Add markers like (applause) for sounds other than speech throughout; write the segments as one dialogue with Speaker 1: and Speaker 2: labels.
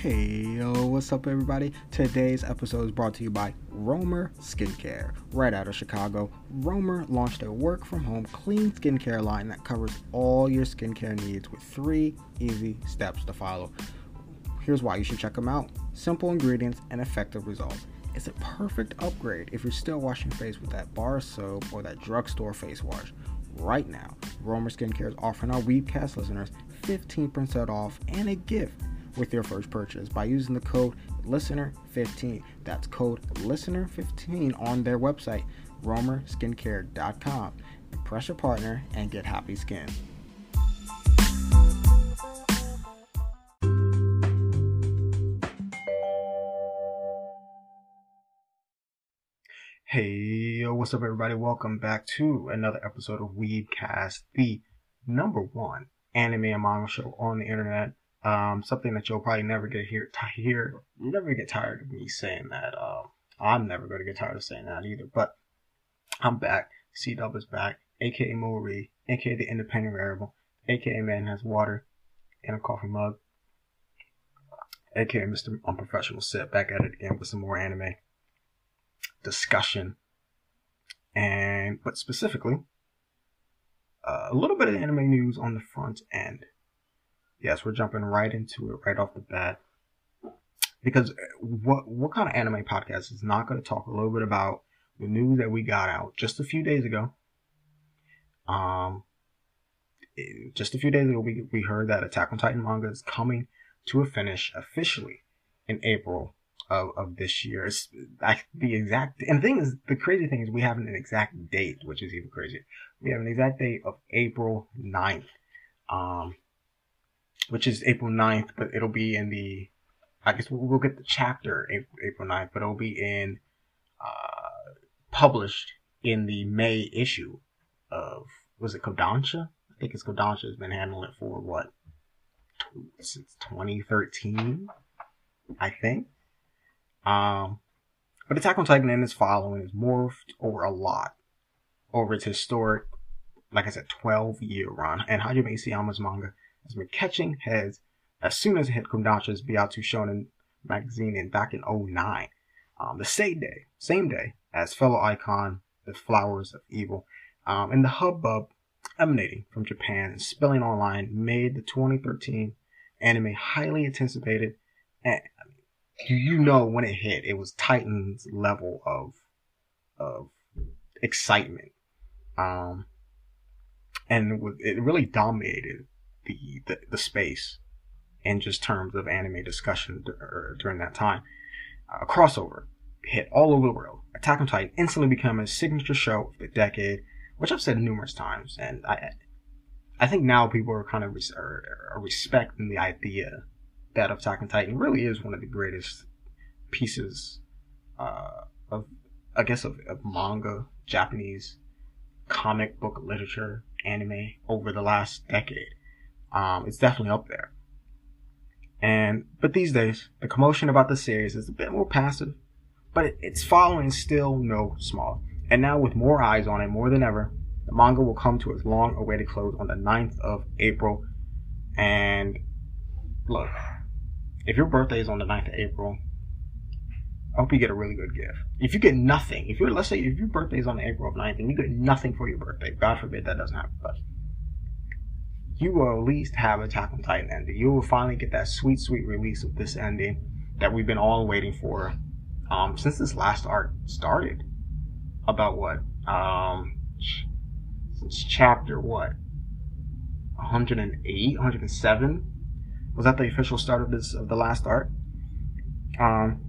Speaker 1: Hey, yo, what's up, everybody? Today's episode is brought to you by Romer Skincare. Right out of Chicago, Romer launched a work from home clean skincare line that covers all your skincare needs with three easy steps to follow. Here's why you should check them out simple ingredients and effective results. It's a perfect upgrade if you're still washing face with that bar soap or that drugstore face wash. Right now, Romer Skincare is offering our Weebcast listeners 15% off and a gift with your first purchase by using the code LISTENER15. That's code LISTENER15 on their website, romerskincare.com. Impress your partner and get happy skin. Hey, yo, what's up, everybody? Welcome back to another episode of Weebcast, the number one anime and manga show on the internet. Um, something that you'll probably never get here, t- hear, never get tired of me saying that. Uh, I'm never going to get tired of saying that either. But I'm back. C Dub is back, aka Marie, aka the Independent Variable, aka Man Has Water in a coffee mug, aka Mr. Unprofessional Sit, back at it again with some more anime discussion. And, but specifically, uh, a little bit of anime news on the front end yes, we're jumping right into it right off the bat. Because what what kind of anime podcast is not going to talk a little bit about the news that we got out just a few days ago? Um, just a few days ago, we we heard that Attack on Titan manga is coming to a finish officially in April of, of this year. It's the exact and the thing is the crazy thing is we have an exact date, which is even crazier. We have an exact date of April 9th. Um, which is April 9th, but it'll be in the, I guess we'll, we'll get the chapter April 9th, but it'll be in, uh, published in the May issue of, was it Kodansha? I think it's Kodansha has been handling it for what, since 2013, I think. Um, but Attack on Titan and its following is morphed over a lot over its historic, like I said, 12 year run. And Hajime Isayama's manga has been catching heads as soon as it hit Kodansha's Byakuya Shonen magazine in back in 09. Um, the same day, same day as fellow icon, The Flowers of Evil, um, and the hubbub emanating from Japan and spilling online made the 2013 anime highly anticipated. And you know when it hit, it was Titan's level of of excitement, um, and it really dominated the, the, the space in just terms of anime discussion er, during that time. A crossover hit all over the world. Attack on Titan instantly became a signature show of the decade, which I've said numerous times, and I, I think now people are kind of res- are, are respecting the idea that Attack on Titan really is one of the greatest pieces uh, of, I guess, of, of manga, Japanese comic book literature, anime over the last decade. Um, it's definitely up there. And, but these days, the commotion about the series is a bit more passive, but its following still no small. And now with more eyes on it more than ever, the manga will come to its long awaited close on the 9th of April. And look, if your birthday is on the 9th of April, I hope you get a really good gift. If you get nothing, if you're, let's say, if your birthday is on April 9th and you get nothing for your birthday, God forbid that doesn't happen, but you will at least have a Attack on Titan ending. You will finally get that sweet, sweet release of this ending that we've been all waiting for um, since this last arc started. About what? Um, since chapter what? 108, 107? Was that the official start of this of the last arc? Um,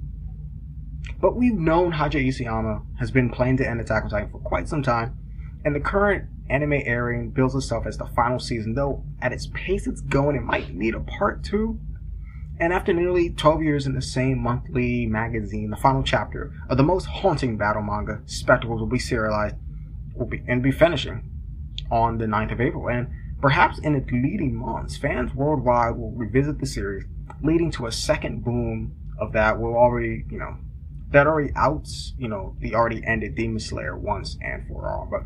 Speaker 1: but we've known Haji Isayama has been planning to end Attack on Titan for quite some time, and the current anime airing bills itself as the final season, though at its pace it's going, it might need a part two. And after nearly 12 years in the same monthly magazine, the final chapter of the most haunting battle manga, Spectacles, will be serialized will be, and be finishing on the 9th of April. And perhaps in its leading months, fans worldwide will revisit the series, leading to a second boom of that will already, you know, that already outs, you know, the already ended Demon Slayer once and for all. But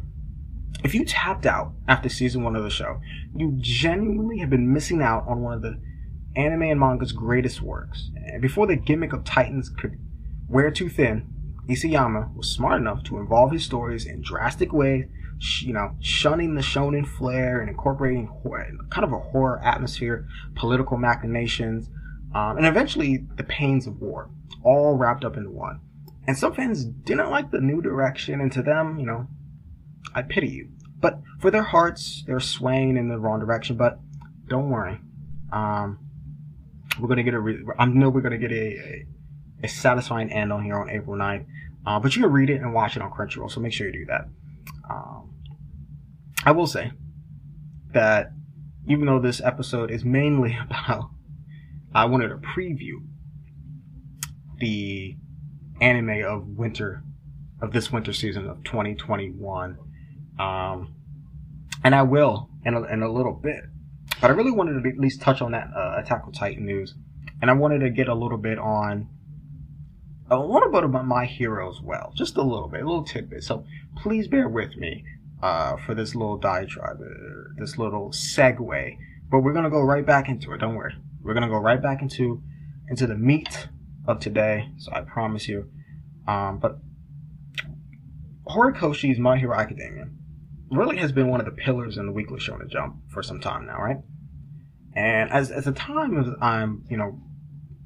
Speaker 1: if you tapped out after season one of the show, you genuinely have been missing out on one of the anime and manga's greatest works. And before the gimmick of Titans could wear too thin, Isayama was smart enough to involve his stories in drastic ways, you know, shunning the shonen flair and incorporating kind of a horror atmosphere, political machinations, um, and eventually the pains of war, all wrapped up into one. And some fans didn't like the new direction, and to them, you know, I pity you. But for their hearts, they're swaying in the wrong direction. But don't worry, um, we're gonna get a. Re- I know we're gonna get a, a, a satisfying end on here on April 9th. Uh, but you can read it and watch it on Crunchyroll, so make sure you do that. Um, I will say that even though this episode is mainly (laughs) about, I wanted to preview the anime of winter of this winter season of 2021. Um, and I will in a, in a little bit. But I really wanted to at least touch on that uh, Attack on Titan news. And I wanted to get a little bit on a little bit about my hero as well. Just a little bit, a little tidbit. So please bear with me uh, for this little diatribe, uh, this little segue. But we're going to go right back into it. Don't worry. We're going to go right back into into the meat of today. So I promise you. Um, but Horikoshi's My Hero Academia really has been one of the pillars in the Weekly Shonen Jump for some time now, right? And as as the time as I'm, you know,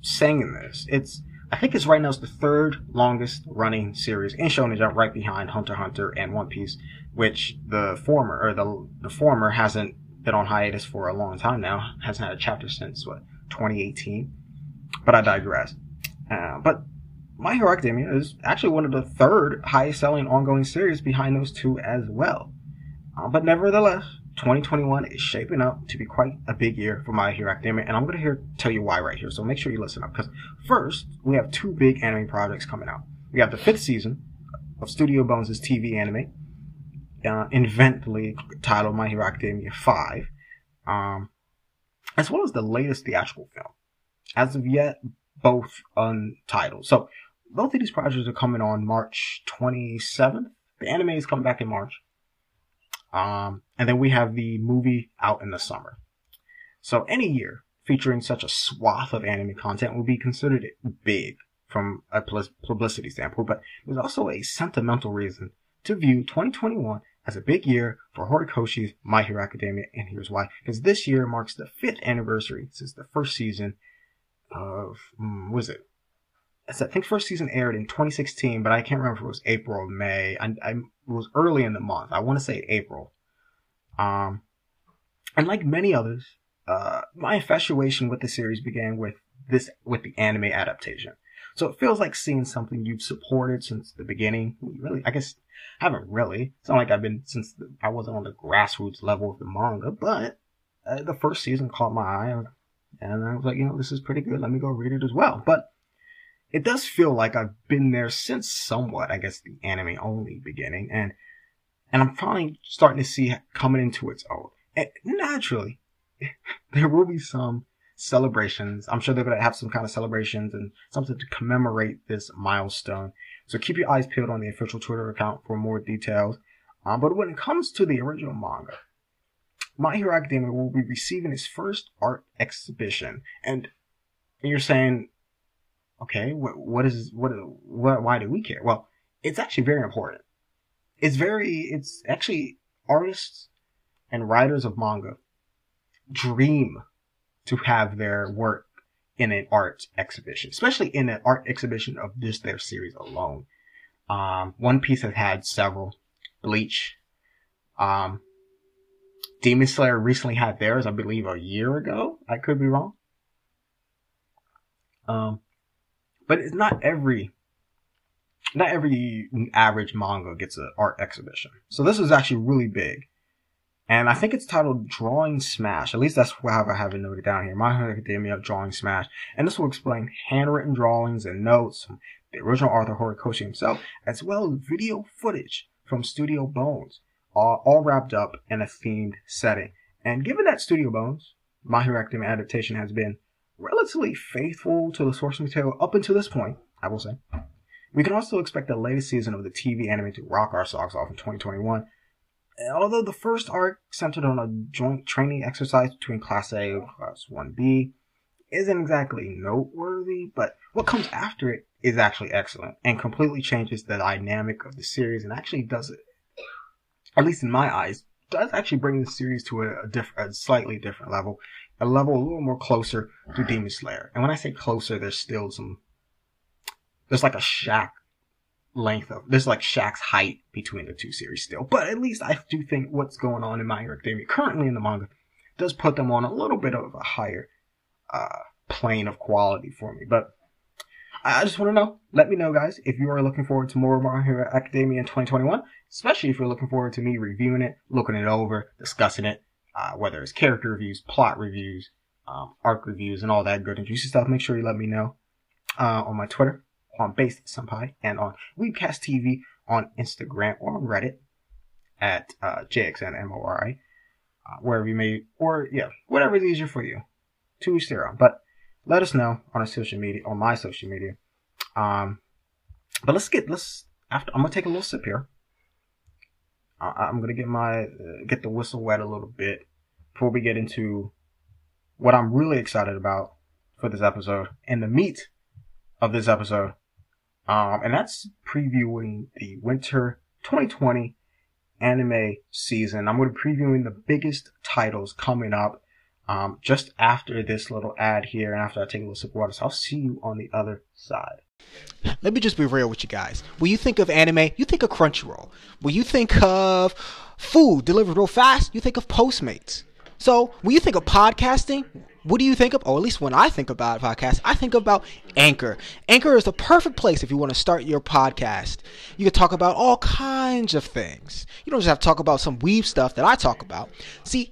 Speaker 1: saying this, it's I think it's right now it's the third longest running series in Shonen Jump, right behind Hunter Hunter and One Piece, which the former or the the former hasn't been on hiatus for a long time now. Hasn't had a chapter since what 2018. But I digress. Uh, but My Hero Academia is actually one of the third highest selling ongoing series behind those two as well. Uh, but nevertheless, 2021 is shaping up to be quite a big year for My Hero Academia, and I'm going to here tell you why right here. So make sure you listen up, because first we have two big anime projects coming out. We have the fifth season of Studio Bones' TV anime, uh, invently titled My Hero Academia 5, um, as well as the latest theatrical film. As of yet, both untitled. So both of these projects are coming on March 27th. The anime is coming back in March. Um, and then we have the movie out in the summer. So any year featuring such a swath of anime content would be considered big from a publicity standpoint, but there's also a sentimental reason to view 2021 as a big year for Horikoshi's My Hero Academia, and here's why. Because this year marks the fifth anniversary since the first season of, um, was it? I think first season aired in 2016, but I can't remember if it was April or May. I, I was early in the month. I want to say April. Um, and like many others, uh, my infatuation with the series began with this, with the anime adaptation. So it feels like seeing something you've supported since the beginning. Really, I guess I haven't really. It's not like I've been since the, I wasn't on the grassroots level of the manga, but uh, the first season caught my eye, and I was like, you know, this is pretty good. Let me go read it as well. But it does feel like I've been there since somewhat, I guess, the anime only beginning, and and I'm finally starting to see coming into its own. And naturally, (laughs) there will be some celebrations. I'm sure they're going to have some kind of celebrations and something to commemorate this milestone. So keep your eyes peeled on the official Twitter account for more details. Um, but when it comes to the original manga, My Hero Academia will be receiving its first art exhibition. And you're saying, okay, what, what is, what, what, why do we care? Well, it's actually very important. It's very, it's actually artists and writers of manga dream to have their work in an art exhibition, especially in an art exhibition of just their series alone. Um, One Piece has had several. Bleach. Um, Demon Slayer recently had theirs, I believe, a year ago. I could be wrong. Um, but it's not every not every average manga gets an art exhibition. So this is actually really big. And I think it's titled Drawing Smash. At least that's how I have it noted down here. My Academia Drawing Smash. And this will explain handwritten drawings and notes from the original Arthur Horikoshi himself, as well as video footage from Studio Bones, all, all wrapped up in a themed setting. And given that Studio Bones, My Hero Academia adaptation has been relatively faithful to the source material up until this point, I will say. We can also expect the latest season of the TV anime to rock our socks off in 2021. Although the first arc centered on a joint training exercise between Class A and Class 1B, isn't exactly noteworthy, but what comes after it is actually excellent and completely changes the dynamic of the series and actually does it, at least in my eyes, does actually bring the series to a, a, diff- a slightly different level, a level a little more closer to Demon Slayer. And when I say closer, there's still some, there's like a Shaq length of, there's like Shaq's height between the two series still. But at least I do think what's going on in My Hero Academia currently in the manga does put them on a little bit of a higher uh, plane of quality for me. But I just want to know. Let me know, guys, if you are looking forward to more of My Hero Academia in 2021, especially if you're looking forward to me reviewing it, looking it over, discussing it, uh, whether it's character reviews, plot reviews, um, arc reviews, and all that good and juicy stuff. Make sure you let me know uh, on my Twitter, on Based Senpai, and on Weebcast TV on Instagram or on Reddit at uh, JXNMORI, uh, wherever you may, or yeah, whatever is easier for you. To each their. But let us know on our social media, on my social media. Um, but let's get let's after I'm gonna take a little sip here. I, am gonna get my uh, get the whistle wet a little bit before we get into what I'm really excited about for this episode and the meat of this episode. Um, and that's previewing the winter 2020 anime season. I'm going to be previewing the biggest titles coming up um, just after this little ad here and after I take a little sip of water. So I'll see you on the other side.
Speaker 2: Let me just be real with you guys. When you think of anime, you think of Crunchyroll. When you think of food delivered real fast, you think of Postmates. So when you think of podcasting, what do you think of? Or at least when I think about podcasts, I think about Anchor. Anchor is the perfect place if you want to start your podcast. You can talk about all kinds of things. You don't just have to talk about some weeb stuff that I talk about. See,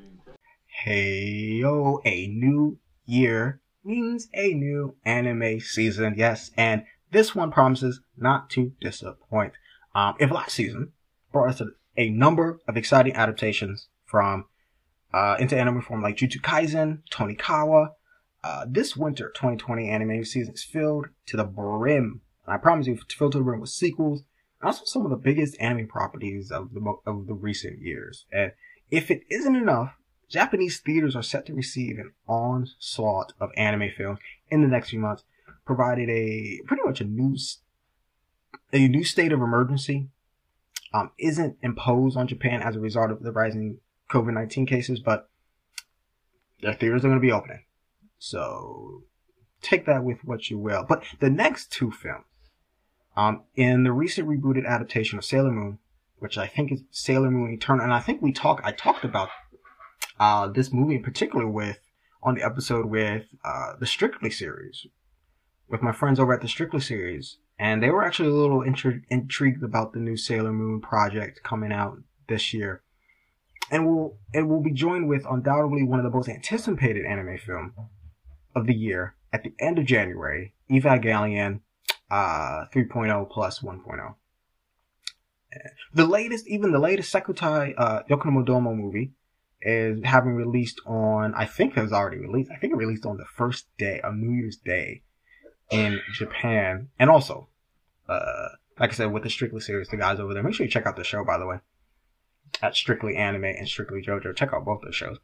Speaker 1: Hey yo, a new year means a new anime season, yes, and this one promises not to disappoint. Um, if last season brought us a, number of exciting adaptations from uh, into anime form like Jujutsu Kaisen, Tonikawa, uh, this winter 2020 anime season is filled to the brim. I promise you, filled to the brim with sequels, and also some of the biggest anime properties of the of the recent years. And if it isn't enough, Japanese theaters are set to receive an onslaught of anime films in the next few months, provided a pretty much a new a new state of emergency um, isn't imposed on Japan as a result of the rising COVID nineteen cases, but their theaters are going to be opening, so take that with what you will. But the next two films, um, in the recent rebooted adaptation of Sailor Moon, which I think is Sailor Moon Eternal, and I think we talked I talked about uh, this movie in particular with on the episode with uh, the Strictly series with my friends over at the Strictly series, and they were actually a little intri- intrigued about the new Sailor Moon project coming out this year. And we'll and we'll be joined with undoubtedly one of the most anticipated anime film of the year at the end of January, Evangelion uh, 3.0 plus 1.0. The latest, even the latest Sekitai uh, Domo movie is having released on, I think it was already released. I think it released on the first day of New Year's Day in Japan. And also, uh, like I said, with the Strictly series, the guys over there, make sure you check out the show, by the way, at Strictly Anime and Strictly JoJo. Check out both those shows.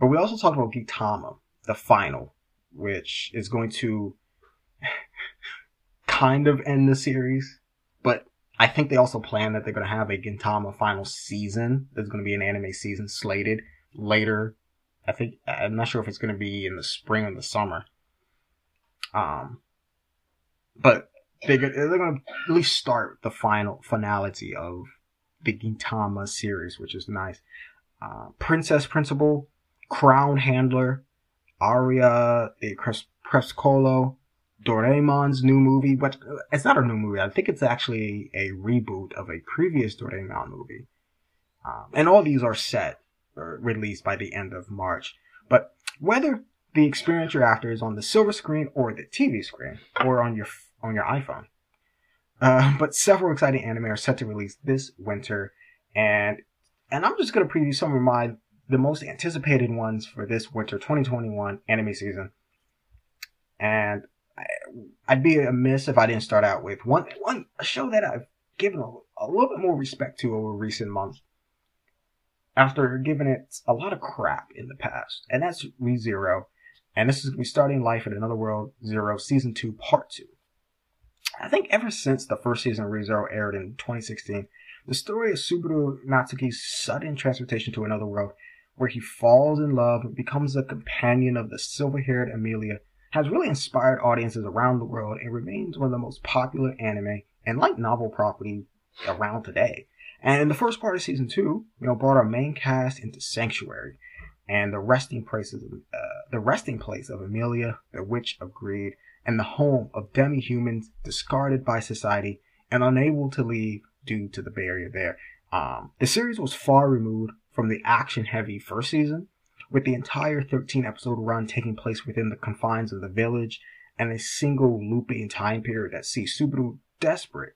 Speaker 1: But we also talked about Gintama, the final, which is going to (laughs) kind of end the series, but I think they also plan that they're going to have a Gintama final season. There's going to be an anime season slated later. I think I'm not sure if it's going to be in the spring or the summer. Um, but they they're going to at least start the final finality of the Gintama series, which is nice. Uh, Princess Principal, Crown Handler, Aria de Crescolo, Doraemon's new movie, but it's not a new movie. I think it's actually a reboot of a previous Doraemon movie. Um, and all these are set or released by the end of March. But whether the experience you're after is on the silver screen or the TV screen or on your on your iPhone. Uh, but several exciting anime are set to release this winter, and and I'm just gonna preview some of my the most anticipated ones for this winter 2021 anime season. And I, I'd be amiss if I didn't start out with one one a show that I've given a, a little bit more respect to over recent months after giving it a lot of crap in the past, and that's ReZero. And this is going to be starting life in another world zero season two part two. I think ever since the first season of ReZero aired in 2016, the story of Subaru Natsuki's sudden transportation to another world, where he falls in love and becomes a companion of the silver-haired Emilia, has really inspired audiences around the world and remains one of the most popular anime and light novel properties around today. And in the first part of season two, you know, brought our main cast into Sanctuary and the resting places, uh, the resting place of Amelia, the Witch of Greed, and the home of demi-humans discarded by society and unable to leave due to the barrier there. Um, the series was far removed from the action-heavy first season, with the entire 13-episode run taking place within the confines of the village and a single looping time period that sees Subaru desperate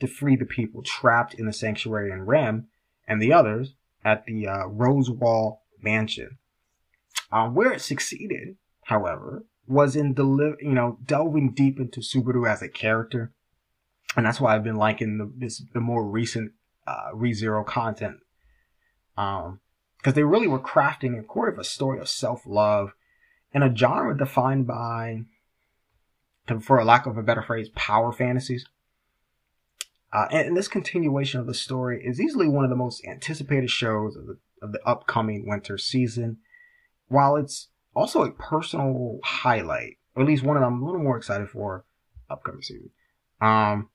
Speaker 1: to free the people trapped in the sanctuary in Rem and the others at the uh, Roswaal Mansion. Um, where it succeeded, however, was in deli- you know delving deep into Subaru as a character, and that's why I've been liking the this the more recent uh, ReZero content, um, because they really were crafting a core of a story of self love in a genre defined by, for a lack of a better phrase, power fantasies. Uh, and, and, this continuation of the story is easily one of the most anticipated shows of the, of the upcoming winter season. While it's also a personal highlight, or at least one that I'm a little more excited for upcoming season. Um,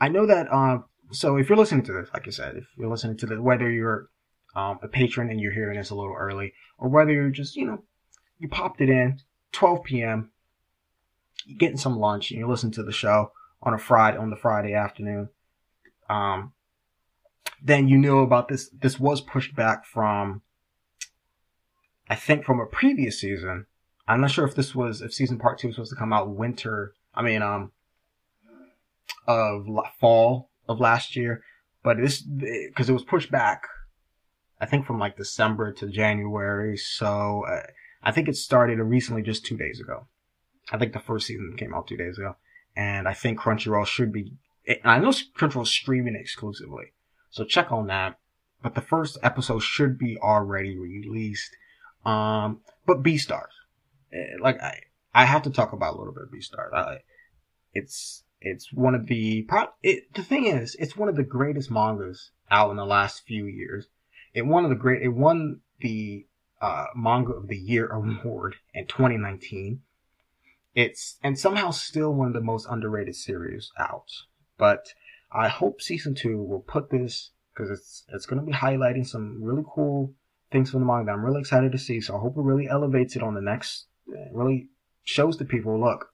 Speaker 1: I know that, uh, so if you're listening to this, like I said, if you're listening to this, whether you're um, a patron and you're hearing this a little early, or whether you're just, you know, you popped it in, 12 p.m., getting some lunch and you listen to the show, on a Friday on the Friday afternoon. Um, then you knew about this. This was pushed back from, I think, from a previous season. I'm not sure if this was if season part two was supposed to come out winter. I mean, um, of fall of last year, but this because it was pushed back. I think from like December to January. So uh, I think it started recently, just two days ago. I think the first season came out two days ago and I think Crunchyroll should be. I know Crunchyroll's streaming exclusively, so check on that. But the first episode should be already released. Um, but Beastars, stars, like I, I have to talk about a little bit of Beastars. I, it's it's one of the. It, the thing is, it's one of the greatest mangas out in the last few years. It won the great. It won the uh, manga of the year (laughs) award in 2019 it's and somehow still one of the most underrated series out. But I hope season two will put this because it's it's going to be highlighting some really cool things from the manga. that I'm really excited to see. So I hope it really elevates it on the next. Really shows the people, look,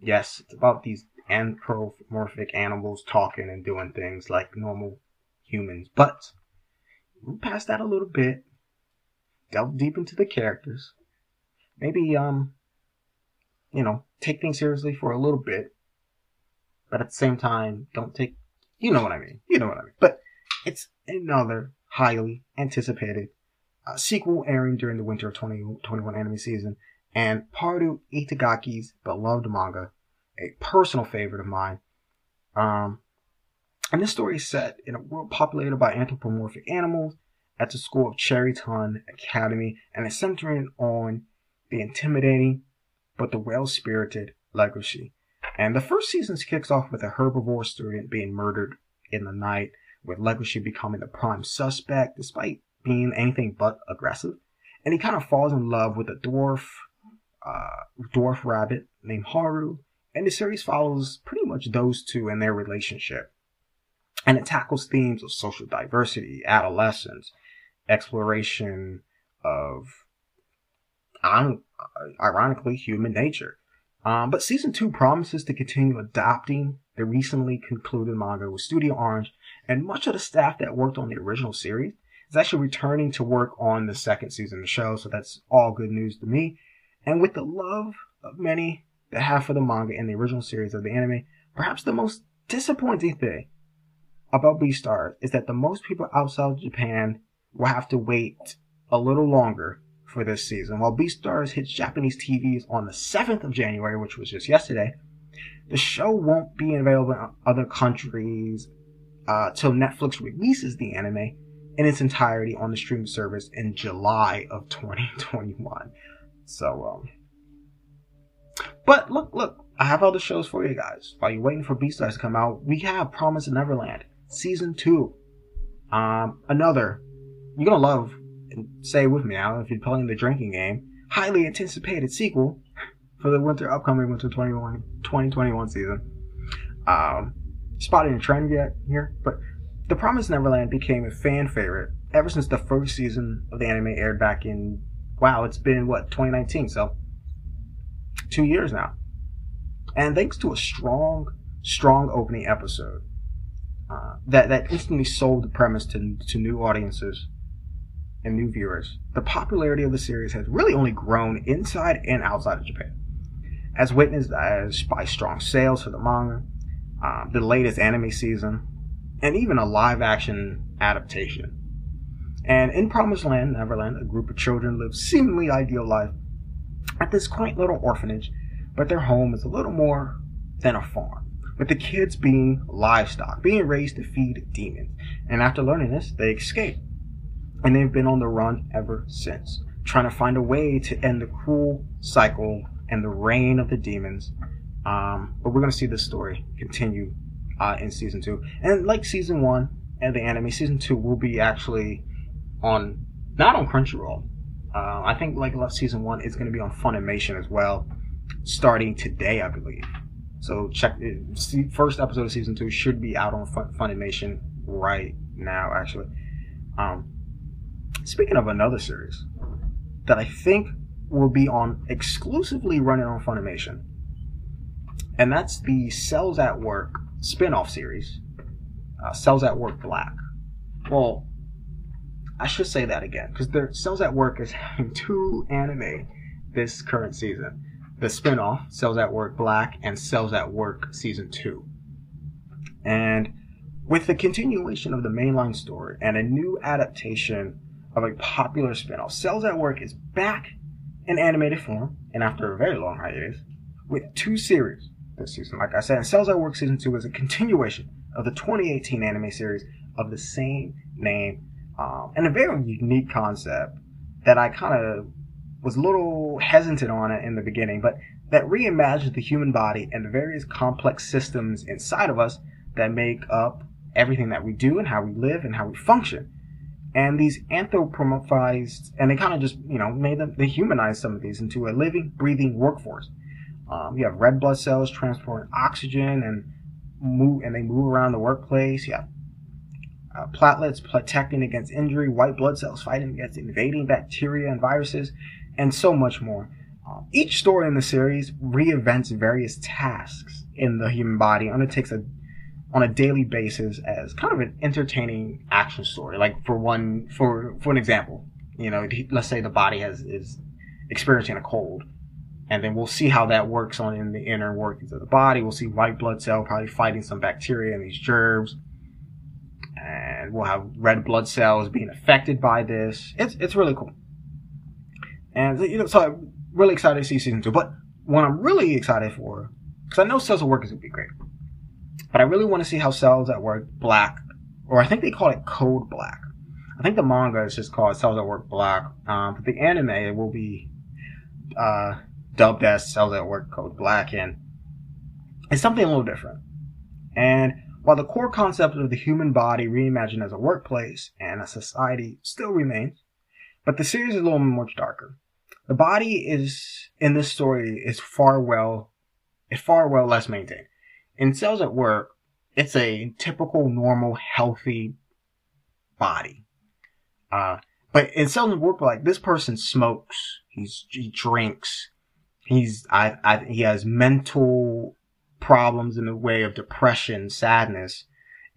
Speaker 1: yes, it's about these anthropomorphic animals talking and doing things like normal humans, but move past that a little bit. Delve deep into the characters. Maybe um you know, take things seriously for a little bit, but at the same time, don't take, you know what I mean. You know what I mean. But it's another highly anticipated uh, sequel airing during the winter of 2021 anime season, and Haru Itagaki's beloved manga, a personal favorite of mine. Um, and this story is set in a world populated by anthropomorphic animals at the school of Cherryton Academy, and is centering on the intimidating but the well-spirited Legoshi. And the first season kicks off with a herbivore student being murdered in the night, with Legoshi becoming the prime suspect despite being anything but aggressive. And he kind of falls in love with a dwarf, uh, dwarf rabbit named Haru. And the series follows pretty much those two and their relationship. And it tackles themes of social diversity, adolescence, exploration of ironically, human nature. Um, but season two promises to continue adapting the recently concluded manga with Studio Orange and much of the staff that worked on the original series is actually returning to work on the second season of the show, so that's all good news to me. And with the love of many that have for the manga and the original series of the anime, perhaps the most disappointing thing about Beastars is that the most people outside of Japan will have to wait a little longer for this season. While Beastars hits Japanese TVs on the 7th of January, which was just yesterday, the show won't be available in other countries uh, till Netflix releases the anime in its entirety on the streaming service in July of 2021. So, um, but look, look, I have other shows for you guys. While you're waiting for Beastars to come out, we have Promise Neverland season two. Um, another you're gonna love and say with me now if you're playing the drinking game. Highly anticipated sequel for the winter upcoming winter 21, 2021 season. Um, spotting a trend yet here, but The Promised Neverland became a fan favorite ever since the first season of the anime aired back in wow, it's been what 2019, so two years now. And thanks to a strong, strong opening episode uh, that that instantly sold the premise to to new audiences and new viewers, the popularity of the series has really only grown inside and outside of Japan, as witnessed as by strong sales for the manga, uh, the latest anime season, and even a live action adaptation. And in Promised Land, Neverland, a group of children live seemingly ideal life at this quaint little orphanage, but their home is a little more than a farm, with the kids being livestock, being raised to feed demons. And after learning this, they escape. And they've been on the run ever since, trying to find a way to end the cruel cycle and the reign of the demons. Um, but we're going to see this story continue uh, in season two. And like season one and the anime, season two will be actually on, not on Crunchyroll. Uh, I think like season one is going to be on Funimation as well, starting today, I believe. So check it. First episode of season two should be out on Funimation right now, actually. Um, speaking of another series that I think will be on exclusively running on Funimation, and that's the Cells at Work spin-off series, uh, Cells at Work Black. Well, I should say that again because their Cells at Work is (laughs) having two anime this current season. The spin-off, Cells at Work Black and Cells at Work Season 2. And with the continuation of the mainline story and a new adaptation of a popular spin-off, Cells at Work is back in animated form and after a very long hiatus with two series this season. Like I said, Cells at Work Season 2 is a continuation of the 2018 anime series of the same name um, and a very unique concept that I kind of was a little hesitant on it in the beginning, but that reimagines the human body and the various complex systems inside of us that make up everything that we do and how we live and how we function. And these anthropomorphized, and they kind of just, you know, made them, they humanized some of these into a living, breathing workforce. Um, you have red blood cells transporting oxygen and move, and they move around the workplace. You have uh, platelets protecting against injury, white blood cells fighting against invading bacteria and viruses, and so much more. Um, each story in the series reinvents various tasks in the human body, undertakes a on a daily basis as kind of an entertaining action story. Like for one, for for an example, you know, let's say the body has is experiencing a cold, and then we'll see how that works on in the inner workings of the body. We'll see white blood cell probably fighting some bacteria and these germs and we'll have red blood cells being affected by this. It's it's really cool, and you know, so I'm really excited to see season two. But what I'm really excited for, because I know at Work is gonna be great, but I really want to see how Cells at Work Black, or I think they call it Code Black. I think the manga is just called Cells at Work Black, um, but the anime it will be uh, dubbed as Cells at Work Code Black, and it's something a little different. And while the core concept of the human body reimagined as a workplace and a society still remains, but the series is a little much darker. The body is in this story is far well is far well less maintained. In cells at work, it's a typical, normal, healthy body. Uh, but in cells at work, like this person smokes, he's he drinks, he's I, I he has mental problems in the way of depression, sadness,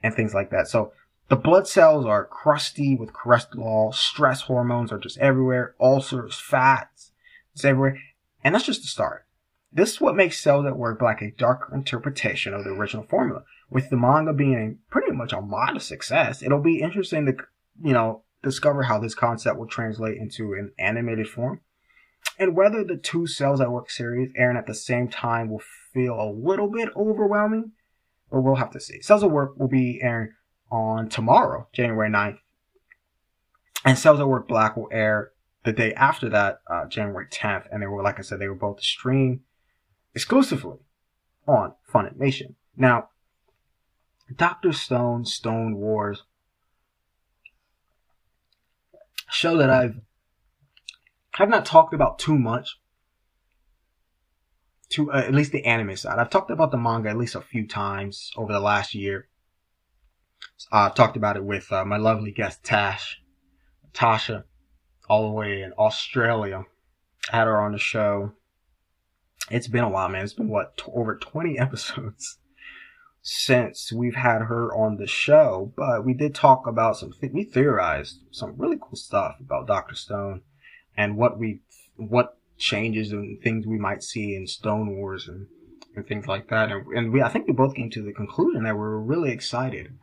Speaker 1: and things like that. So The blood cells are crusty with cholesterol, stress hormones are just everywhere, ulcers, fats, it's everywhere. And that's just the start. This is what makes Cells at Work like a darker interpretation of the original formula. With the manga being pretty much a modest success, it'll be interesting to, you know, discover how this concept will translate into an animated form. And whether the two Cells at Work series airing at the same time will feel a little bit overwhelming, but we'll have to see. Cells at Work will be airing on tomorrow, January 9th. And Cells at Work Black will air the day after that, uh, January 10th. And they were, like I said, they were both streamed exclusively on Funimation. Now, Dr. Stone, Stone Wars, show that I've have not talked about too much. To uh, at least the anime side, I've talked about the manga at least a few times over the last year. Uh, I've talked about it with uh, my lovely guest Tash, Tasha, all the way in Australia. I had her on the show. It's been a while, man. It's been what t- over 20 (laughs) episodes since we've had her on the show, but we did talk about some. Th- we theorized some really cool stuff about Doctor Stone and what we what changes and things we might see in Stone Wars and and things like that. And, and we I think we both came to the conclusion that we were really excited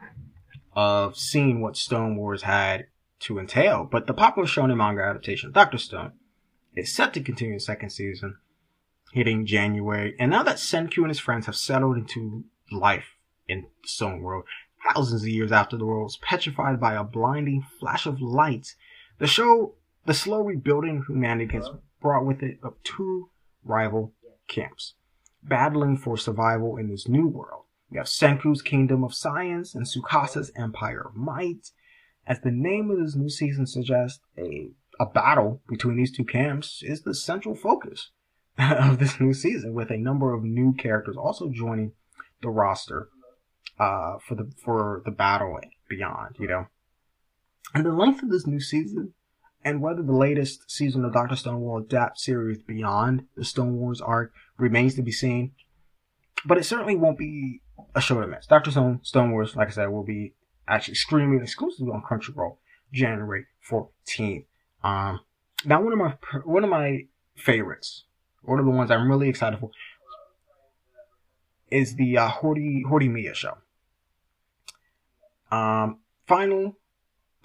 Speaker 1: of seeing what Stone Wars had to entail. But the popular shonen manga adaptation, Doctor Stone, is set to continue the second season, hitting January. And now that Senku and his friends have settled into life in the Stone World, thousands of years after the world was petrified by a blinding flash of light, the show, the slow rebuilding of humanity has brought with it up two rival camps, battling for survival in this new world. We have Senku's Kingdom of Science and Tsukasa's Empire of Might. As the name of this new season suggests, a, a battle between these two camps is the central focus (laughs) of this new season, with a number of new characters also joining the roster uh, for the for the battle beyond, you know. And the length of this new season, and whether the latest season of Doctor Stone will adapt series beyond the Stone Wars arc remains to be seen. But it certainly won't be a show to miss. Doctor Stone Stone Wars, like I said, will be actually streaming exclusively on Crunchyroll January 14th. Um, now one of my one of my favorites, one of the ones I'm really excited for, is the uh, Horty Horimiya show. Um, finally,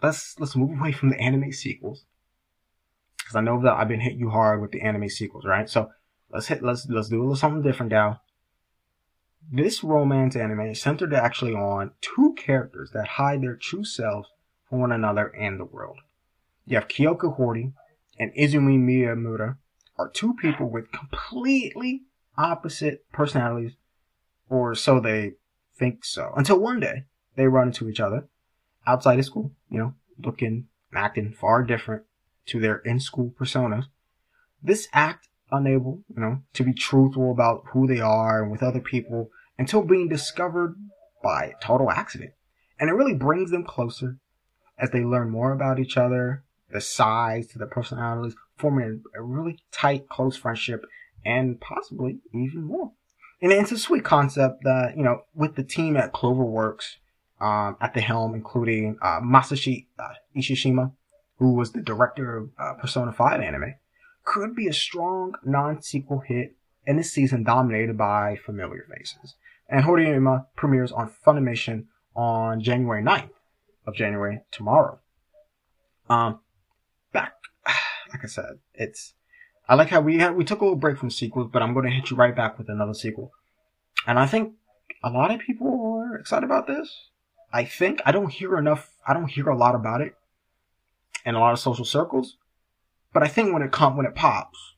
Speaker 1: let's let's move away from the anime sequels because I know that I've been hitting you hard with the anime sequels, right? So let's hit let's let's do a little something different now. This romance anime is centered actually on two characters that hide their true selves from one another and the world. You have Kyoko Horty and Izumi Miyamura are two people with completely opposite personalities, or so they think so. Until one day they run into each other outside of school, you know, looking and acting far different to their in school personas. This act unable, you know, to be truthful about who they are and with other people until being discovered by total accident. And it really brings them closer as they learn more about each other, the size to their personalities, forming a really tight, close friendship and possibly even more. And it's a sweet concept that, you know, with the team at Cloverworks, um, at the helm, including, uh, Masashi uh, Ishihama, who was the director of uh, Persona 5 anime, could be a strong non-sequel hit in this season dominated by familiar faces. And Horimiya premieres on Funimation on January 9th of January tomorrow. Um, back, like I said, it's, I like how we had, we took a little break from sequels, but I'm going to hit you right back with another sequel. And I think a lot of people are excited about this. I think I don't hear enough, I don't hear a lot about it in a lot of social circles. But I think when it come when it pops,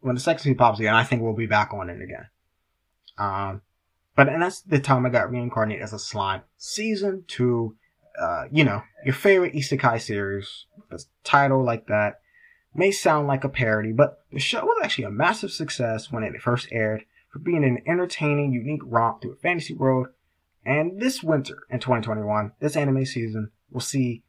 Speaker 1: when the season pops again, I think we'll be back on it again. Um, but and that's the time I got reincarnated as a slime. Season two, uh, you know, your favorite isekai series, the title like that, may sound like a parody, but the show was actually a massive success when it first aired for being an entertaining, unique romp through a fantasy world. And this winter in 2021, this anime season, we'll see,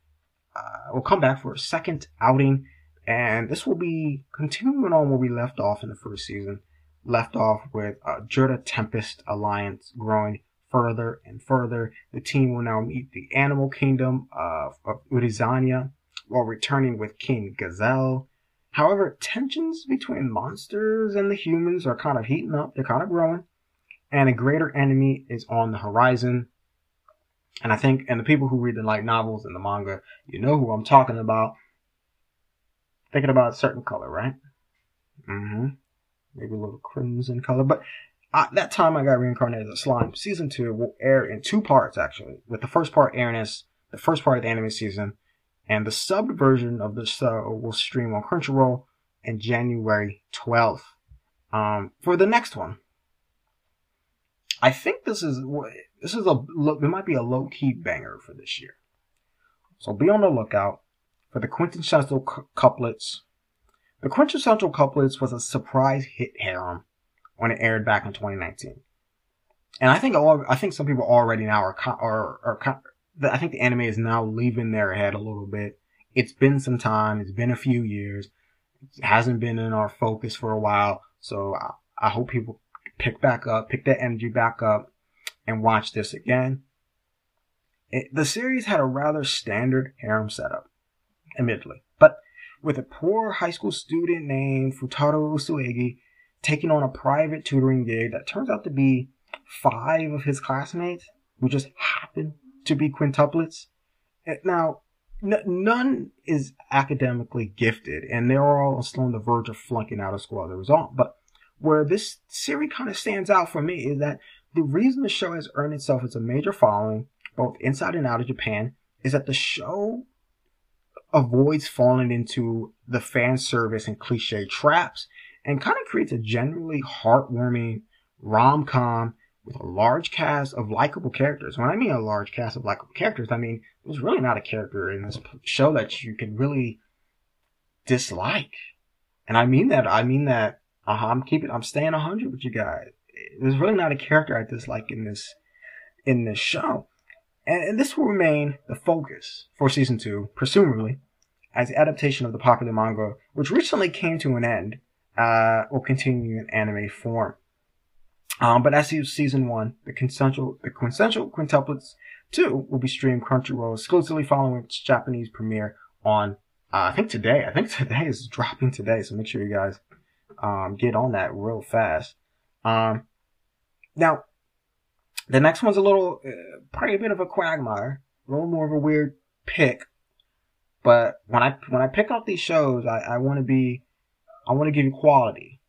Speaker 1: uh, we'll come back for a second outing and this will be continuing on where we left off in the first season. Left off with uh, Jurta Tempest Alliance growing further and further. The team will now meet the animal kingdom of, of Eurazania while returning with King Gazelle. However, tensions between monsters and the humans are kind of heating up. They're kind of growing. And a greater enemy is on the horizon. And I think, and the people who read the light novels and the manga, you know who I'm talking about. Thinking about a certain color, right? Mm-hmm. Maybe a little crimson color. But uh, that time I got reincarnated as a slime. Season two will air in two parts, actually. With the first part airing as the first part of the anime season. And the subbed version of the show will stream on Crunchyroll in January 12th. Um, for the next one. I think this is this is a it might be a low key banger for this year. So be on the lookout for the quintessential cu- quintuplets. The quintessential quintuplets was a surprise hit harem when it aired back in 2019, and I think all I think some people already now are are, are I think the anime is now leaving their head a little bit. It's been some time. It's been a few years. It hasn't been in our focus for a while. So I, I hope people pick back up, pick that energy back up, and watch this again. It, the series had a rather standard harem setup, admittedly, but with a poor high school student named Futaro Uesugi taking on a private tutoring gig that turns out to be five of his classmates who just happen to be quintuplets. Eh, now, n- none is academically gifted, and they're all still on the verge of flunking out of school as a result. But where this series kind of stands out for me is that the reason the show has earned itself as a major following, both inside and out of Japan, is that the show avoids falling into the fan service and cliche traps and kind of creates a genuinely heartwarming rom com with a large cast of likable characters. When I mean a large cast of likable characters, I mean there's really not a character in this show that you can really dislike. And I mean that, I mean that, uh, I'm keeping, I'm staying 100 with you guys. There's really not a character I dislike in this, in this show. And, and this will remain the focus for season two, presumably, as the adaptation of the popular manga, which recently came to an end, uh, will continue in anime form. Um, but as is season one, the quintessential, the quintuplets two will be streamed Crunchyroll exclusively following its Japanese premiere on, uh, I think today. I think (laughs) today is dropping today, so make sure you guys um, get on that real fast. Um, now, the next one's a little, uh, probably a bit of a quagmire, a little more of a weird pick. But when I when I pick out these shows, I, I want to be, I want to give you quality.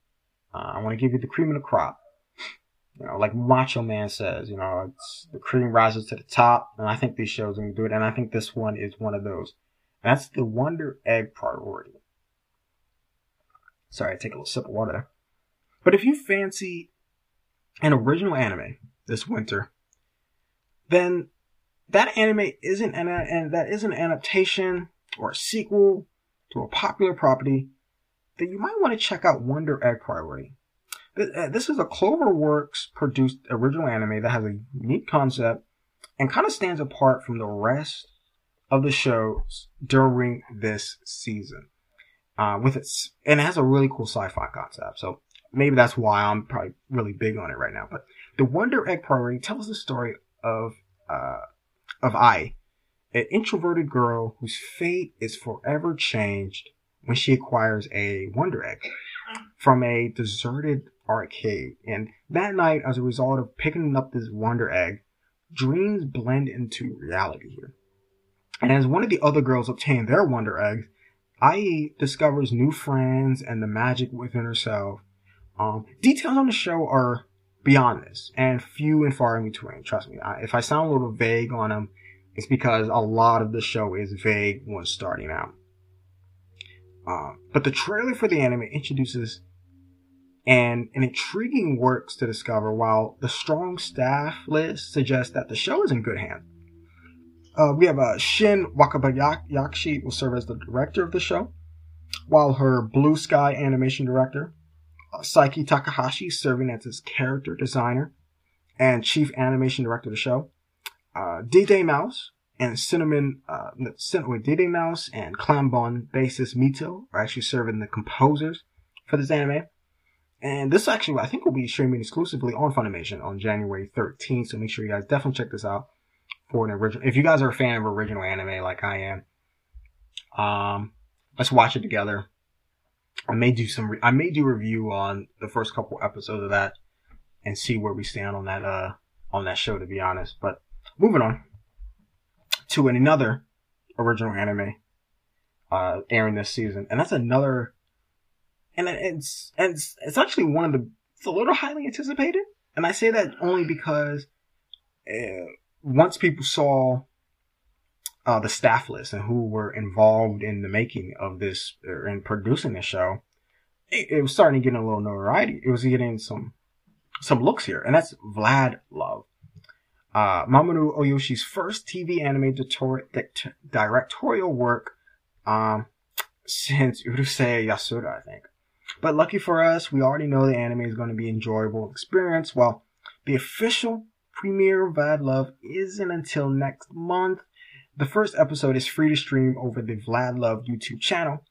Speaker 1: Uh, I want to give you the cream of the crop. You know, like Macho Man says, you know, it's the cream rises to the top, and I think these shows are gonna do it, and I think this one is one of those. That's the Wonder Egg priority. Sorry, I take a little sip of water there. But if you fancy an original anime this winter, then that anime isn't an and that is an adaptation or a sequel to a popular property, then you might want to check out Wonder Egg Priority. Uh, this is a Cloverworks produced original anime that has a unique concept and kind of stands apart from the rest of the shows during this season. Uh, with its, and it has a really cool sci-fi concept. So maybe that's why I'm probably really big on it right now. But the Wonder Egg Priority tells the story of, uh, of Ai, an introverted girl whose fate is forever changed when she acquires a Wonder Egg from a deserted arcade. And that night, as a result of picking up this Wonder Egg, dreams blend into reality here. And as one of the other girls obtain their Wonder Eggs, Ai discovers new friends and the magic within herself. Um, details on the show are beyond this and few and far in between. Trust me. I, if I sound a little vague on them, it's because a lot of the show is vague when starting out. Um, but the trailer for the anime introduces and an intriguing works to discover while the strong staff list suggests that the show is in good hands. Uh, we have uh, Shin Wakabayashi will serve as the director of the show, while her Blue Sky animation director, uh, Saki Takahashi, serving as his character designer and chief animation director of the show. Uh, DE DE MOUSE and Cinnamon, uh, with DE DE MOUSE and Clammbon bassist Mito are actually serving the composers for this anime. And this actually, I think, will be streaming exclusively on Funimation on January 13th. So make sure you guys definitely check this out for an original. If you guys are a fan of original anime like I am, um, let's watch it together. I may do some, re- I may do review on the first couple episodes of that and see where we stand on that, uh, on that show, to be honest. But moving on to another original anime, uh, airing this season. And that's another, and it's, and it's, it's actually one of the, it's a little highly anticipated. And I say that only because, uh, once people saw uh, the staff list and who were involved in the making of this or in producing the show, it, it, was starting to get a little notoriety. It was getting some some looks here, and that's Vlad Love. Uh, Mamoru Oshii's first TV anime di- directorial work um, since Urusei Yatsura, I think. But lucky for us, we already know the anime is going to be an enjoyable experience. Well, the official premiere of Vlad Love isn't until next month. The first episode is free to stream over the Vlad Love YouTube channel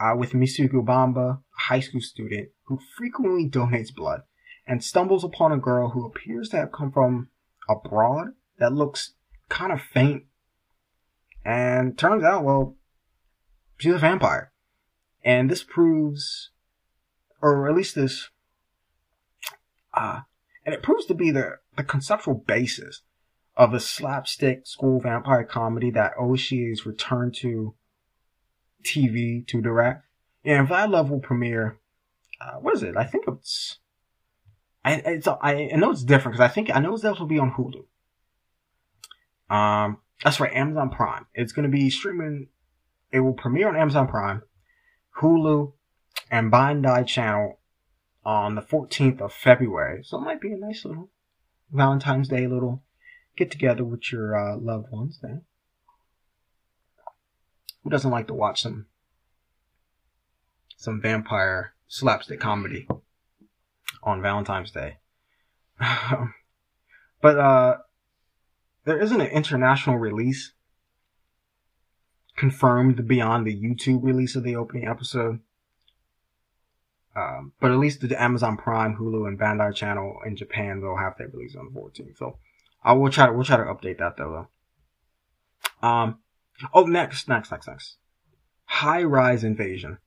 Speaker 1: uh, with Mitsugu Bamba, a high school student who frequently donates blood and stumbles upon a girl who appears to have come from abroad that looks kind of faint. And turns out, well, she's a vampire. And this proves, or at least this, uh, and it proves to be the, the conceptual basis of a slapstick school vampire comedy that Oshii has returned to TV to direct. And Love will premiere, uh, what is it? I think it's, I, it's, I, I know it's different because I think, I know it's will be on Hulu. Um, that's right, Amazon Prime. It's going to be streaming, it will premiere on Amazon Prime, Hulu, and Bandai Channel on the 14th of February. So it might be a nice little Valentine's Day little get together with your uh, loved ones then. Who doesn't like to watch some some vampire slapstick comedy on Valentine's Day? (laughs) but uh there isn't an international release confirmed beyond the YouTube release of the opening episode. Um, but at least the Amazon Prime, Hulu, and Bandai Channel in Japan will have their release on the 14th. So I will try to we'll try to update that though. though. Um. Oh, next, next, next, next. High Rise Invasion.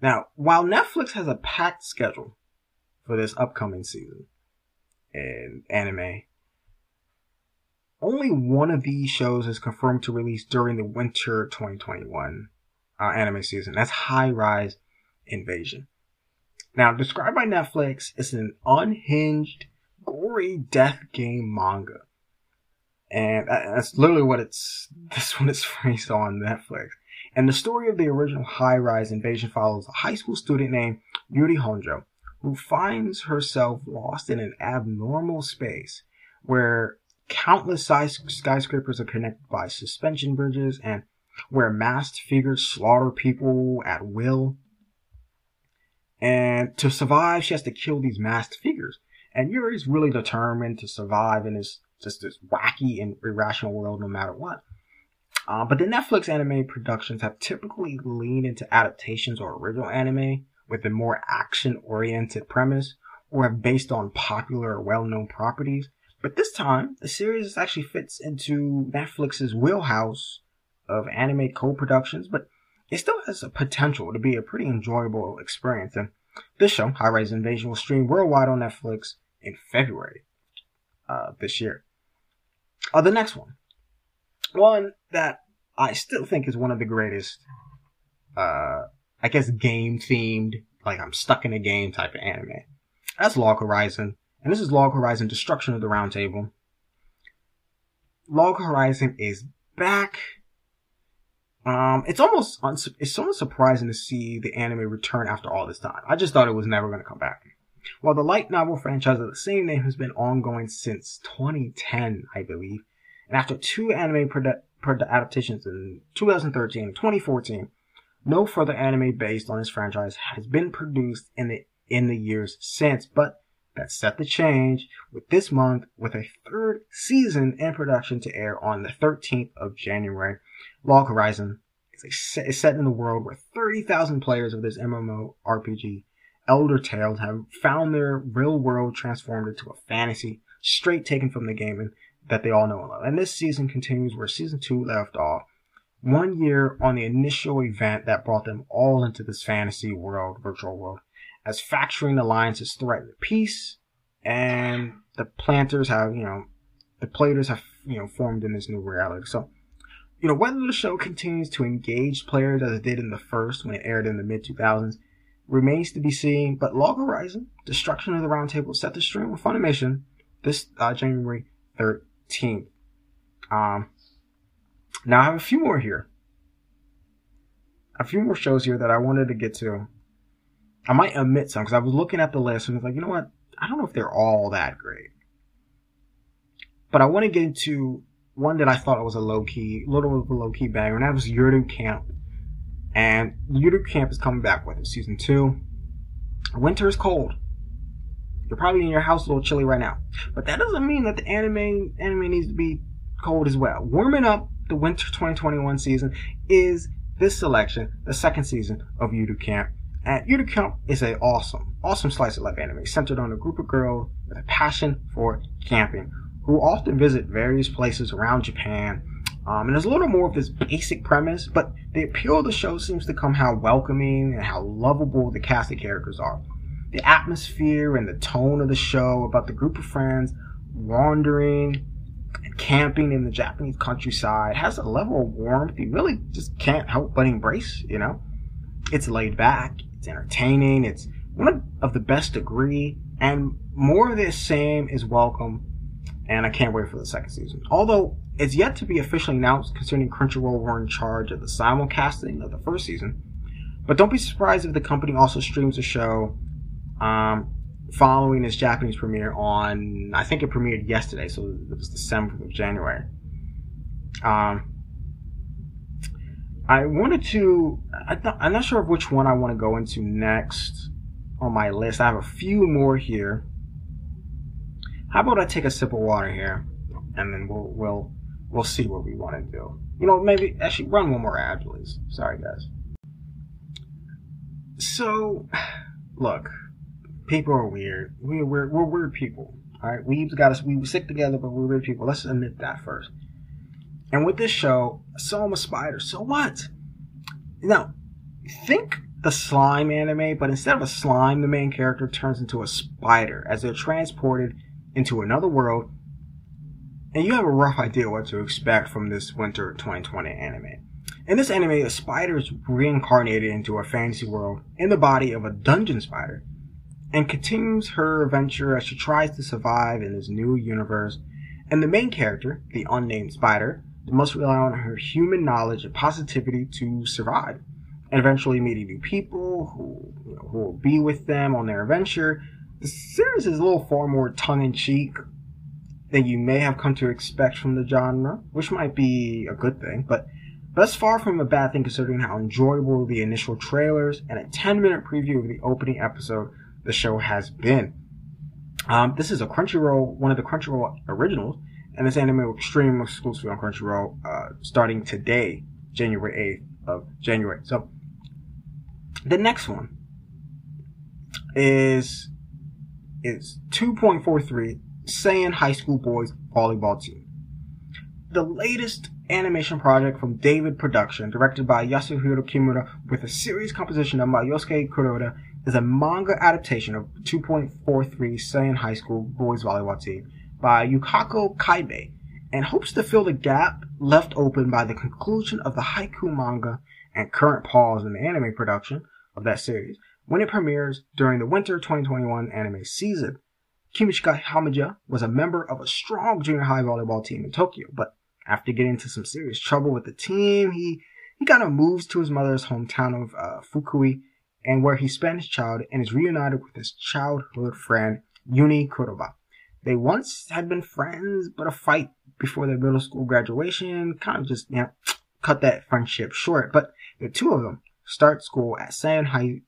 Speaker 1: Now, while Netflix has a packed schedule for this upcoming season in anime, only one of these shows is confirmed to release during the winter 2021 uh, anime season. That's High Rise Invasion. Now, described by Netflix, it's an unhinged gory death game manga. And that's literally what it's, (laughs) this one is phrased on Netflix. And the story of the original high rise invasion follows a high school student named Yuri Honjo, who finds herself lost in an abnormal space where countless skyscrapers are connected by suspension bridges and where masked figures slaughter people at will. And to survive, she has to kill these masked figures. And Yuri's really determined to survive in this just this wacky and irrational world no matter what. Uh, but the Netflix anime productions have typically leaned into adaptations or original anime with a more action oriented premise or have based on popular or well known properties. But this time, the series actually fits into Netflix's wheelhouse of anime co productions, but it still has a potential to be a pretty enjoyable experience. And this show, High Rise Invasion, will stream worldwide on Netflix in February uh, this year. Uh, the next one, one that I still think is one of the greatest, uh, I guess game themed, like I'm stuck in a game type of anime. That's Log Horizon, and this is Log Horizon Destruction of the Round Table. Log Horizon is back. Um, it's almost it's almost surprising to see the anime return after all this time. I just thought it was never going to come back. While the light novel franchise of the same name has been ongoing since 2010, I believe, and after two anime produ- produ- adaptations in 2013 and 2014, no further anime based on this franchise has been produced in the in the years since. But that's set to change with this month with a third season in production to air on the 13th of January. Log Horizon is, a, is set in the world where 30,000 players of this MMO RPG Elder Tales have found their real world transformed into a fantasy straight taken from the game and that they all know and love. And this season continues where season two left off. One year on the initial event that brought them all into this fantasy world, virtual world, as factoring alliances threaten peace, and the planters have, you know, the players have, you know, formed in this new reality. So, you know, whether the show continues to engage players as it did in the first when it aired in the mid 2000s remains to be seen. But Log Horizon, Destruction of the Roundtable, set to stream with Funimation this uh, January 13th. Um, now I have a few more here. A few more shows here that I wanted to get to. I might omit some because I was looking at the list and was like, you know what? I don't know if they're all that great. But I want to get into one that I thought was a low key, little of a low key banger, and that was Yuru Camp. And Yuru Camp is coming back with it, season two. Winter is cold. You're probably in your house a little chilly right now. But that doesn't mean that the anime anime needs to be cold as well. Warming up the winter 2021 season is this selection, the second season of Yuru Camp. And Yuru Camp is an awesome, awesome slice of life anime centered on a group of girls with a passion for camping who often visit various places around Japan. Um, and there's a little more of this basic premise, but the appeal of the show seems to come how welcoming and how lovable the cast of characters are the atmosphere and the tone of the show about the group of friends wandering and camping in the Japanese countryside has a level of warmth you really just can't help but embrace, you know? It's laid back, it's entertaining, it's one of the best degree, and more of the same is welcome, and I can't wait for the second season. Although it's yet to be officially announced concerning Crunchyroll were in charge of the simulcasting of the first season. But don't be surprised if the company also streams the show um, following its Japanese premiere on, I think it premiered yesterday, so it was the 7th of January. Um, I wanted to, I am not sure of which one I want to go into next on my list. I have a few more here. How about I take a sip of water here, and then we'll we'll we'll see what we want to do. You know, maybe actually run one more ad, please. Sorry, guys. So, look, people are weird. We, we're, we're weird people. All right, we've got us. We stick together, but we're weird people. Let's admit that first. And with this show, so I saw him a spider. So what? Now, think the slime anime, but instead of a slime, the main character turns into a spider as they're transported into another world. And you have a rough idea what to expect from this winter 2020 anime. In this anime, a spider is reincarnated into a fantasy world in the body of a dungeon spider and continues her adventure as she tries to survive in this new universe. And the main character, the unnamed spider, must rely on her human knowledge and positivity to survive, and eventually meeting new people who, you know, who will be with them on their adventure. The series is a little far more tongue in cheek than you may have come to expect from the genre, which might be a good thing, but that's far from a bad thing considering how enjoyable the initial trailers and a 10 minute preview of the opening episode the show has been. Um, this is a Crunchyroll, one of the Crunchyroll originals, and this anime will stream exclusively on Crunchyroll uh, starting today, January 8th of January. So, the next one is is 2.43 Seiin High School Boys Volleyball Team. The latest animation project from David Production, directed by Yasuhiro Kimura, with a series composition by Yosuke Kuroda is a manga adaptation of 2.43 Seiin High School boys volleyball team by Yukako Kabei and hopes to fill the gap left open by the conclusion of the Haikyuu manga and current pause in the anime production of that series when it premieres during the winter 2021 anime season. Kimichika Haijima was a member of a strong junior high volleyball team in Tokyo, but after getting into some serious trouble with the team, he, he kind of moves to his mother's hometown of uh, Fukui and where he spent his childhood and is reunited with his childhood friend Yuni Kuroba. They once had been friends, but a fight before their middle school graduation kind of just you know, cut that friendship short. But the two of them start school at Seiin High,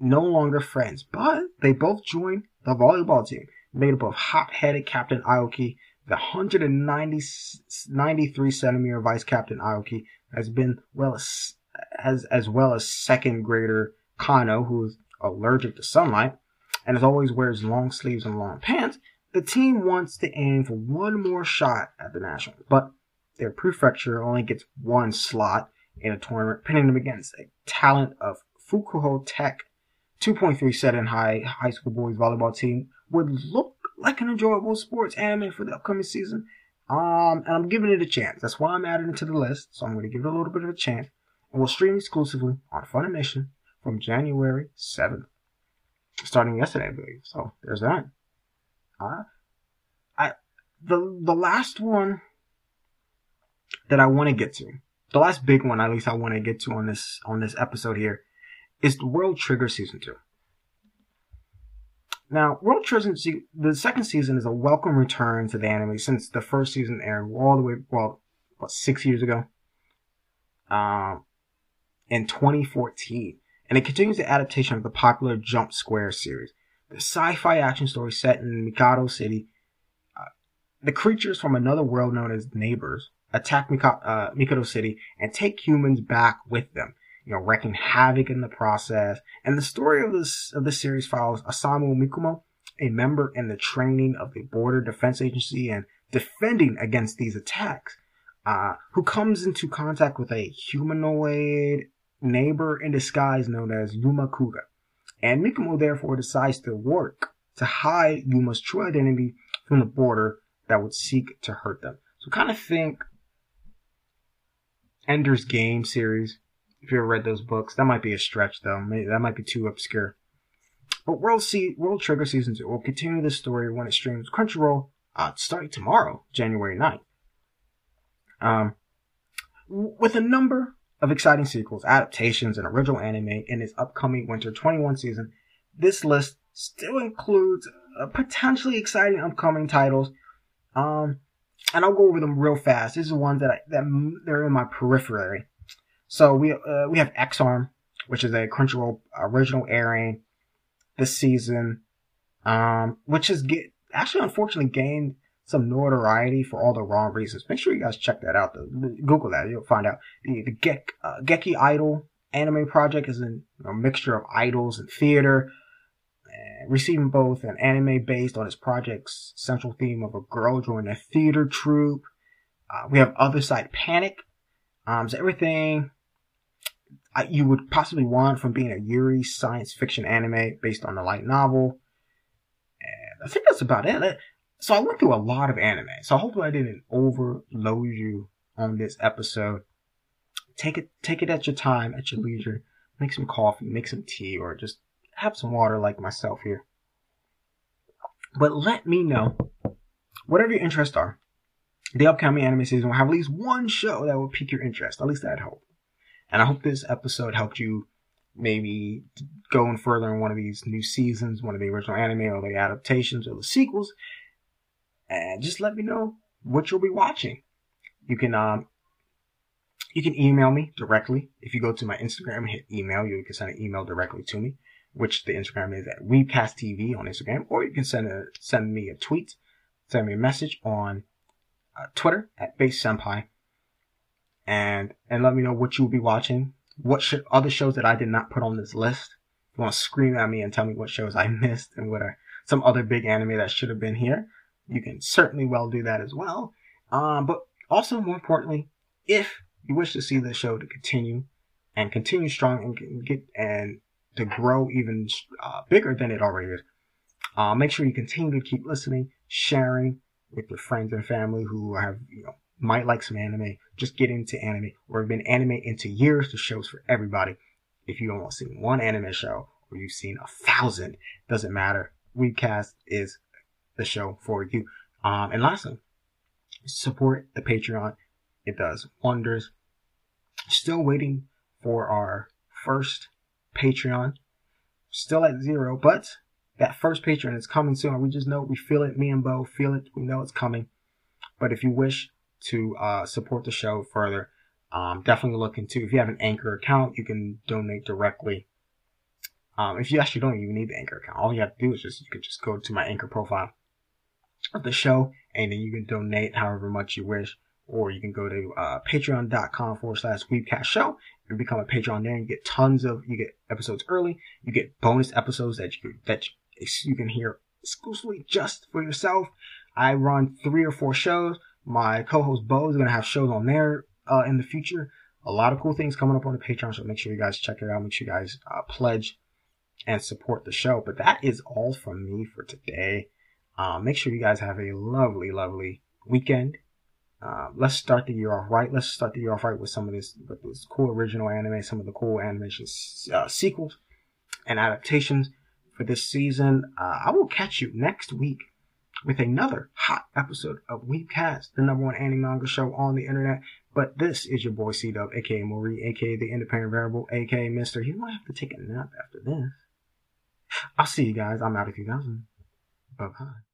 Speaker 1: no longer friends, but they both join the volleyball team made up of hot-headed Captain Aoki, the 193 centimeter vice captain Aoki has been well as as, as well as second grader Kano, who's allergic to sunlight and as always wears long sleeves and long pants, the team wants to aim for one more shot at the Nationals, but their prefecture only gets one slot in a tournament, pitting them against a talent of Fukuoka Tech 2.3 Seiin high high school boys volleyball team would look like an enjoyable sports anime for the upcoming season. Um, and I'm giving it a chance. That's why I'm adding it to the list. So I'm going to give it a little bit of a chance. And we'll stream exclusively on Funimation from January 7th. Starting yesterday, I believe. So there's that. Uh, I, the, the last one that I want to get to, the last big one, at least I want to get to on this, on this episode here is the World Trigger Season 2. Now, World Trigger, the second season is a welcome return to the anime since the first season aired all the way, well, what, six years ago? Um, in 2014. And it continues the adaptation of the popular Jump Square series. The sci-fi action story set in Mikado City. Uh, the creatures from another world known as Neighbors attack uh, Mikado City and take humans back with them you know, wreaking havoc in the process. And the story of this of this series follows Osamu Mikumo, a member in the training of the Border Defense Agency and defending against these attacks, uh, who comes into contact with a humanoid neighbor in disguise known as Yuma Kuga. And Mikumo therefore decides to work to hide Yuma's true identity from the border that would seek to hurt them. So kind of think Ender's Game series if you ever read those books. That might be a stretch though. Maybe, that might be too obscure. But World See World Trigger Season 2 will continue this story when it streams Crunchyroll uh, starting tomorrow, January 9th. Um, with a number of exciting sequels, adaptations, and original anime in its upcoming Winter 21 season, this list still includes uh, potentially exciting upcoming titles. Um, and I'll go over them real fast. These are ones that I, that they're in my periphery. So we uh, we have Ex-Arm, which is a Crunchyroll original airing this season, um, which has get actually unfortunately gained some notoriety for all the wrong reasons. Make sure you guys check that out. Though. Google that, you'll find out. The the Gek, uh, Geki Idol anime project is a mixture of idols and theater, receiving both an anime based on its project's central theme of a girl joining a theater troupe. Uh, we have Other Side Picnic. Um, so everything you would possibly want from being a Yuri science fiction anime based on the light novel. And I think that's about it. So I went through a lot of anime. So hopefully I didn't overload you on this episode. Take it, take it at your time, at your leisure. Make some coffee, make some tea, or just have some water like myself here. But let me know, whatever your interests are, the upcoming anime season will have at least one show that will pique your interest. At least I'd hope. And I hope this episode helped you maybe going further in one of these new seasons, one of the original anime or the adaptations or the sequels. And just let me know what you'll be watching. You can um you can email me directly. If you go to my Instagram and hit email, you can send an email directly to me, which the Instagram is at WeebcastTV on Instagram, or you can send a send me a tweet, send me a message on uh, Twitter at Based Senpai and and let me know what you'll be watching. What sh- other shows that I did not put on this list? If you want to scream at me and tell me what shows I (laughs) missed and what are some other big anime that should have been here, you can certainly well do that as well. Um, but also more importantly, if you wish to see the show to continue and continue strong and get and to grow even uh, bigger than it already is, uh, make sure you continue to keep listening, sharing with your friends and family who have you know might like some anime, just get into anime or been anime into years. The show's for everybody. If you don't want to see one anime show or you've seen a thousand, doesn't matter. Weebcast is the show for you. Um, and lastly, support the Patreon. It does wonders. Still waiting for our first Patreon. Still at zero, but that first Patreon is coming soon. We just know we feel it. Me and Bo feel it. We know it's coming. But if you wish to uh, support the show further, um, definitely look into. If you have an Anchor account, you can donate directly. Um, if you actually don't even need the Anchor account, all you have to do is just you can just go to my Anchor profile of the show, and then you can donate however much you wish, or you can go to uh, patreon.com forward slash weebcast show and become a patron there. You get tons of, you get episodes early. You get bonus episodes that you, that you can hear exclusively just for yourself. I run three or four shows. My co-host Bo is going to have shows on there uh, in the future. A lot of cool things coming up on the Patreon, so make sure you guys check it out. Make sure you guys uh, pledge and support the show. But that is all from me for today. Uh, make sure you guys have a lovely, lovely weekend. Uh, let's start the year off right. Let's start the year off right with some of this, with this cool original anime, some of the cool animation uh, sequels and adaptations for this season. Uh, I will catch you next week with another hot episode of Weebcast, the number one anime manga show on the internet. But this is your boy C Dub, aka Maury, aka the Independent Variable, aka Mister. He might have to take a nap after this. I'll see you guys. I'm out of 2000. Bye bye.